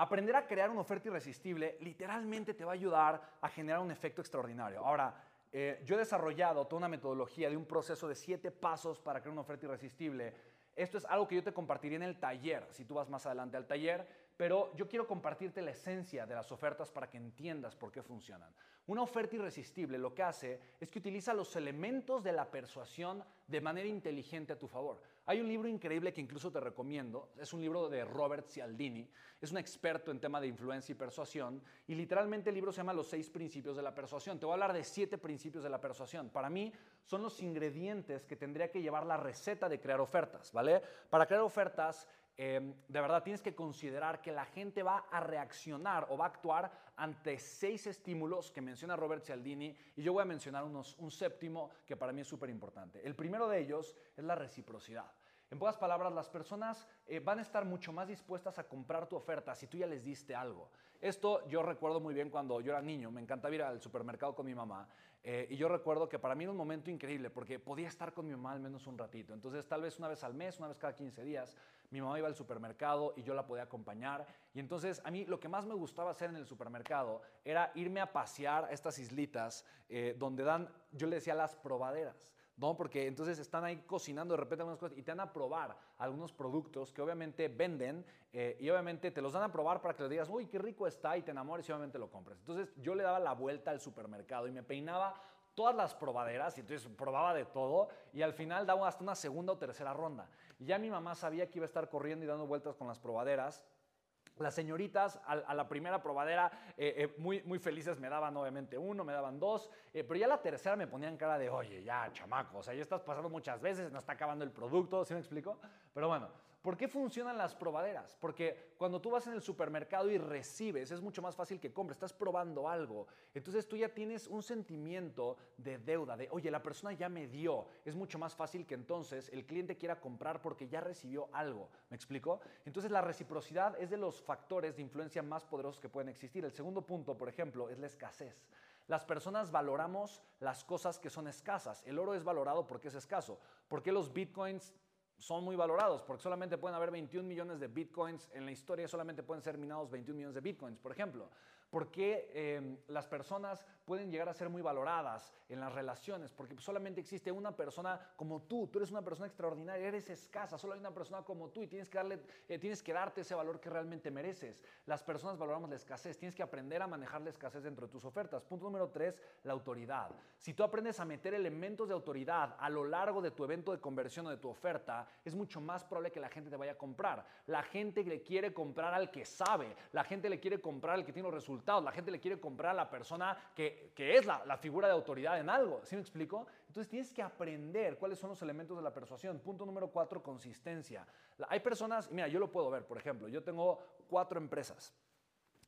Aprender a crear una oferta irresistible literalmente te va a ayudar a generar un efecto extraordinario. Ahora, eh, yo he desarrollado toda una metodología de un proceso de siete pasos para crear una oferta irresistible. Esto es algo que yo te compartiría en el taller, si tú vas más adelante al taller, pero yo quiero compartirte la esencia de las ofertas para que entiendas por qué funcionan. Una oferta irresistible lo que hace es que utiliza los elementos de la persuasión de manera inteligente a tu favor. Hay un libro increíble que incluso te recomiendo, es un libro de Robert Cialdini, es un experto en tema de influencia y persuasión, y literalmente el libro se llama Los seis principios de la persuasión. Te voy a hablar de siete principios de la persuasión. Para mí son los ingredientes que tendría que llevar la receta de crear ofertas, ¿vale? Para crear ofertas Em, de verdad tienes que considerar que la gente va a reaccionar o va a actuar ante seis estímulos que menciona Robert Cialdini y yo voy a mencionar unos, un séptimo que para mí es súper importante. El primero de ellos es la reciprocidad. En pocas palabras, las personas eh, van a estar mucho más dispuestas a comprar tu oferta si tú ya les diste algo. Esto yo recuerdo muy bien cuando yo era niño, me encantaba ir al supermercado con mi mamá eh, y yo recuerdo que para mí era un momento increíble porque podía estar con mi mamá al menos un ratito. Entonces tal vez una vez al mes, una vez cada 15 días, mi mamá iba al supermercado y yo la podía acompañar. Y entonces a mí lo que más me gustaba hacer en el supermercado era irme a pasear a estas islitas eh, donde dan, yo le decía las probaderas. ¿no? Porque entonces están ahí cocinando de repente algunas cosas y te dan a probar algunos productos que obviamente venden eh, y obviamente te los dan a probar para que le digas, uy, qué rico está y te enamores y obviamente lo compres. Entonces yo le daba la vuelta al supermercado y me peinaba todas las probaderas y entonces probaba de todo y al final daba hasta una segunda o tercera ronda. Y ya mi mamá sabía que iba a estar corriendo y dando vueltas con las probaderas las señoritas a, la primera probadera eh, eh, muy, muy felices me daban obviamente uno, me daban dos, eh, pero ya la tercera me ponían cara de, oye, ya, chamaco, o sea, ya estás pasando muchas veces, no está acabando el producto, ¿sí me explico? Pero bueno, ¿Por qué funcionan las probaderas? Porque cuando tú vas en el supermercado y recibes, es mucho más fácil que compres, estás probando algo. Entonces tú ya tienes un sentimiento de deuda, de, oye, la persona ya me dio. Es mucho más fácil que entonces el cliente quiera comprar porque ya recibió algo. ¿Me explico? Entonces la reciprocidad es de los factores de influencia más poderosos que pueden existir. El segundo punto, por ejemplo, es la escasez. Las personas valoramos las cosas que son escasas. El oro es valorado porque es escaso. ¿Por qué los bitcoins son muy valorados, porque solamente pueden haber 21 millones de bitcoins en la historia, solamente pueden ser minados 21 millones de bitcoins, por ejemplo. ¿Por qué em, las personas pueden llegar a ser muy valoradas en las relaciones? Porque solamente existe una persona como tú. Tú eres una persona extraordinaria, eres escasa. Solo hay una persona como tú y tienes que, darle, eh, tienes que darte ese valor que realmente mereces. Las personas valoramos la escasez. Tienes que aprender a manejar la escasez dentro de tus ofertas. Punto número tres, la autoridad. Si tú aprendes a meter elementos de autoridad a lo largo de tu evento de conversión o de tu oferta, es mucho más probable que la gente te vaya a comprar. La gente le quiere comprar al que sabe. La gente le quiere comprar al que tiene los resultados la gente le quiere comprar a la persona que, es la, la, figura de autoridad en algo. ¿Sí me explico? Entonces tienes que aprender cuáles son los elementos de la persuasión. Punto número cuatro, consistencia. Hay personas, mira, yo lo puedo ver, por ejemplo, yo tengo cuatro empresas.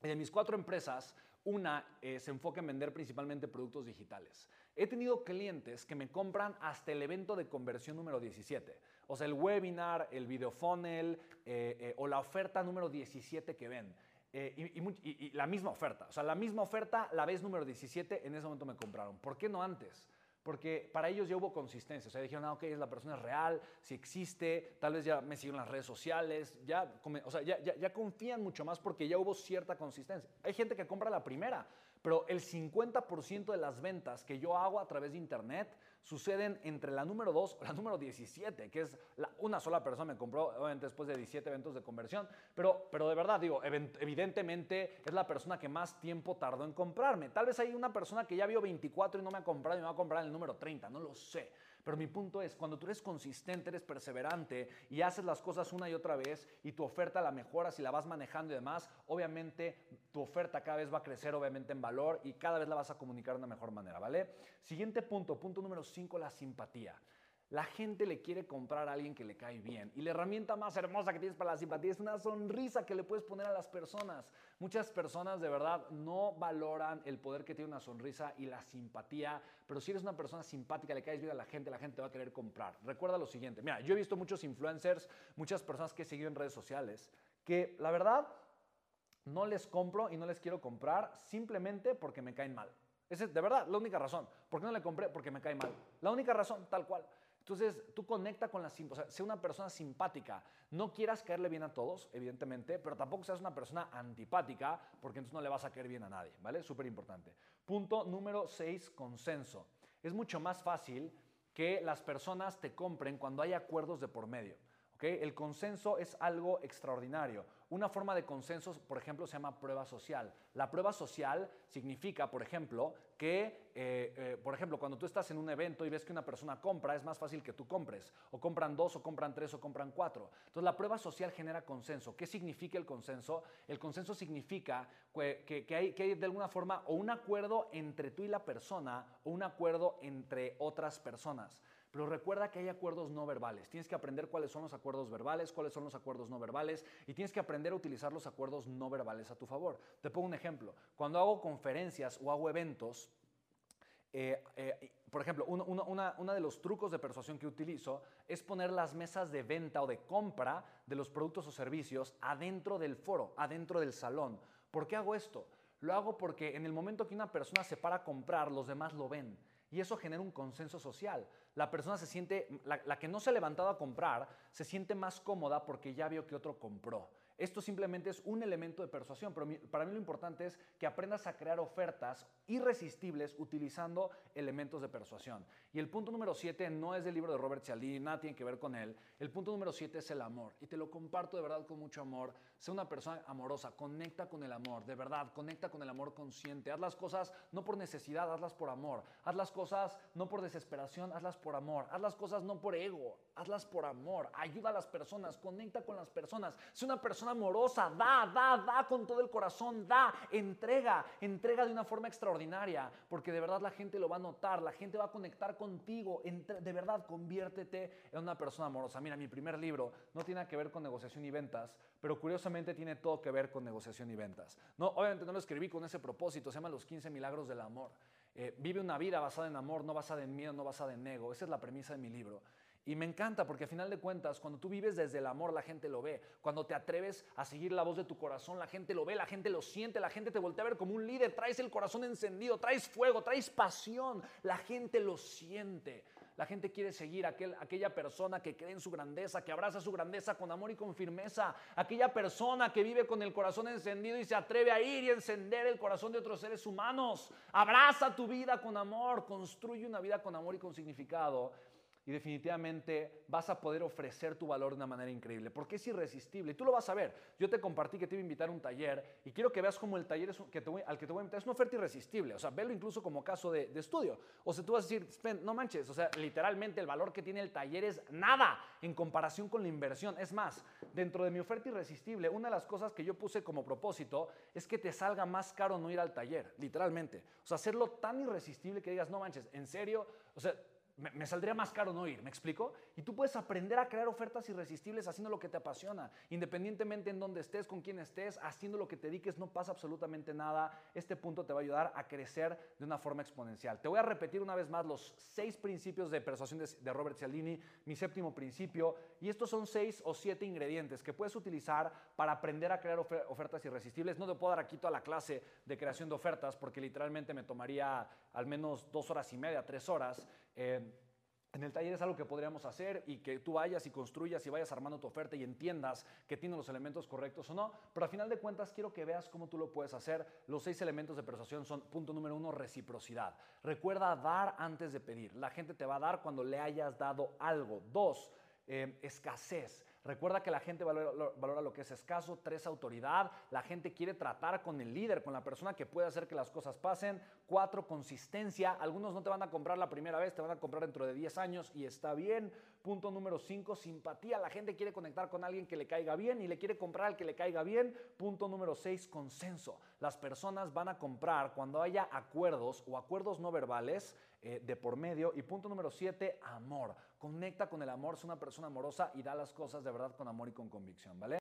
Y de mis cuatro empresas, una eh, se enfoca en vender principalmente productos digitales. He tenido clientes que me compran hasta el evento de conversión número 17. O sea, el webinar, el video funnel eh, eh, o la oferta número 17 que ven. Eh, y, la misma oferta. O sea, la misma oferta, la vez número 17, en ese momento me compraron. ¿Por qué no antes? Porque para ellos ya hubo consistencia. O sea, dijeron, ah, ok, es la persona es real, si existe, tal vez ya me siguen las redes sociales, ya, o sea, ya confían mucho más porque ya hubo cierta consistencia. Hay gente que compra la primera, pero el 50% de las ventas que yo hago a través de Internet suceden entre la número 2 o la número 17, que es una sola persona me compró, obviamente después de 17 eventos de conversión, pero, pero de verdad digo, evidentemente es la persona que más tiempo tardó en comprarme. Tal vez hay una persona que ya vio 24 y no me ha comprado y me va a comprar el número 30, no lo sé. Pero mi punto es, cuando tú eres consistente, eres perseverante y haces las cosas una y otra vez y tu oferta la mejoras y la vas manejando y demás, obviamente tu oferta cada vez va a crecer, obviamente en valor y cada vez la vas a comunicar de una mejor manera, ¿vale? Siguiente punto, punto número 5, la simpatía. La gente le quiere comprar a alguien que le cae bien. Y la herramienta más hermosa que tienes para la simpatía es una sonrisa que le puedes poner a las personas. Muchas personas de verdad no valoran el poder que tiene una sonrisa y la simpatía. Pero si eres una persona simpática, le caes bien a la gente, la gente te va a querer comprar. Recuerda lo siguiente. Mira, yo he visto muchos influencers, muchas personas que he seguido en redes sociales, que la verdad no les compro y no les quiero comprar simplemente porque me caen mal. Esa es de verdad la única razón. ¿Por qué no le compré? Porque me cae mal. La única razón, tal cual. Entonces, tú conecta con la o sea, sé una persona simpática. No quieras caerle bien a todos, evidentemente, pero tampoco seas una persona antipática, porque entonces no le vas a caer bien a nadie, ¿vale? Súper importante. Punto número 6, consenso. Es mucho más fácil que las personas te compren cuando hay acuerdos de por medio. El consenso es algo extraordinario. Una forma de consenso, por ejemplo, se llama prueba social. La prueba social significa, por ejemplo, que, eh, eh, por ejemplo, cuando tú estás en un evento y ves que una persona compra, es más fácil que tú compres. O compran dos, o compran tres, o compran cuatro. Entonces, la prueba social genera consenso. ¿Qué significa el consenso? El consenso significa que, hay, que hay de alguna forma o un acuerdo entre tú y la persona o un acuerdo entre otras personas. Pero recuerda que hay acuerdos no verbales. Tienes que aprender cuáles son los acuerdos verbales, cuáles son los acuerdos no verbales y tienes que aprender a utilizar los acuerdos no verbales a tu favor. Te pongo un ejemplo. Cuando hago conferencias o hago eventos, eh, eh, por ejemplo, uno, de los trucos de persuasión que utilizo es poner las mesas de venta o de compra de los productos o servicios adentro del foro, adentro del salón. ¿Por qué hago esto? Lo hago porque en el momento que una persona se para a comprar, los demás lo ven. Y eso genera un consenso social. La persona se siente, la, que no se ha levantado a comprar, se siente más cómoda porque ya vio que otro compró. Esto simplemente es un elemento de persuasión, pero para mí lo importante es que aprendas a crear ofertas irresistibles utilizando elementos de persuasión. Y el punto número 7 no es del libro de Robert Cialdini, nada tiene que ver con él. El punto número 7 es el amor. Y te lo comparto de verdad con mucho amor. Sé una persona amorosa, conecta con el amor, de verdad, conecta con el amor consciente. Haz las cosas no por necesidad, hazlas por amor. Haz las cosas no por desesperación, hazlas por amor. Haz las cosas no por ego, hazlas por amor. Ayuda a las personas, conecta con las personas. Sé una persona amorosa, da, da, da con todo el corazón, da, entrega, entrega de una forma extraordinaria, porque de verdad la gente lo va a notar, la gente va a conectar contigo, de verdad conviértete en una persona amorosa. Mira, mi primer libro no tiene que ver con negociación y ventas, pero curiosamente tiene todo que ver con negociación y ventas. No, obviamente no lo escribí con ese propósito, se llama Los 15 Milagros del Amor. Eh, vive una vida basada en amor, no basada en miedo, no basada en ego. Esa es la premisa de mi libro. Y me encanta porque a final de cuentas, cuando tú vives desde el amor, la gente lo ve. Cuando te atreves a seguir la voz de tu corazón, la gente lo ve, la gente lo siente, la gente te voltea a ver como un líder. Traes el corazón encendido, traes fuego, traes pasión. La gente lo siente. La gente quiere seguir a aquel, aquella persona que cree en su grandeza, que abraza su grandeza con amor y con firmeza. Aquella persona que vive con el corazón encendido y se atreve a ir y encender el corazón de otros seres humanos. Abraza tu vida con amor, construye una vida con amor y con significado y definitivamente vas a poder ofrecer tu valor de una manera increíble, porque es irresistible. Y tú lo vas a ver. Yo te compartí que te iba a invitar a un taller y quiero que veas cómo el taller que al que te voy a invitar es una oferta irresistible. O sea, velo incluso como caso de, estudio. O sea, tú vas a decir, no manches, o sea, literalmente el valor que tiene el taller es nada en comparación con la inversión. Es más, dentro de mi oferta irresistible, una de las cosas que yo puse como propósito es que te salga más caro no ir al taller, literalmente. O sea, hacerlo tan irresistible que digas, no manches, en serio, o sea, me, saldría más caro no ir, ¿me explico? Y tú puedes aprender a crear ofertas irresistibles haciendo lo que te apasiona, independientemente en dónde estés, con quién estés, haciendo lo que te dediques, no pasa absolutamente nada. Este punto te va a ayudar a crecer de una forma exponencial. Te voy a repetir una vez más los seis principios de persuasión de, Robert Cialdini, mi séptimo principio, y estos son seis o siete ingredientes que puedes utilizar para aprender a crear ofertas irresistibles. No te puedo dar aquí toda la clase de creación de ofertas porque literalmente me tomaría al menos dos horas y media, tres horas. Eh, en el taller es algo que podríamos hacer y que tú vayas y construyas y vayas armando tu oferta y entiendas que tiene los elementos correctos o no. Pero al final de cuentas quiero que veas cómo tú lo puedes hacer. Los seis elementos de persuasión son punto número uno, reciprocidad. Recuerda dar antes de pedir. La gente te va a dar cuando le hayas dado algo. Dos, eh, escasez. Recuerda que la gente valora, lo que es escaso. Tres, autoridad. La gente quiere tratar con el líder, con la persona que puede hacer que las cosas pasen. Cuatro, consistencia. Algunos no te van a comprar la primera vez, te van a comprar dentro de 10 años y está bien. Punto número cinco, simpatía. La gente quiere conectar con alguien que le caiga bien y le quiere comprar al que le caiga bien. Punto número seis, consenso. Las personas van a comprar cuando haya acuerdos o acuerdos no verbales eh, de por medio. Y punto número siete, amor. Conecta con el amor, es una persona amorosa y da las cosas de verdad con amor y con convicción, ¿vale?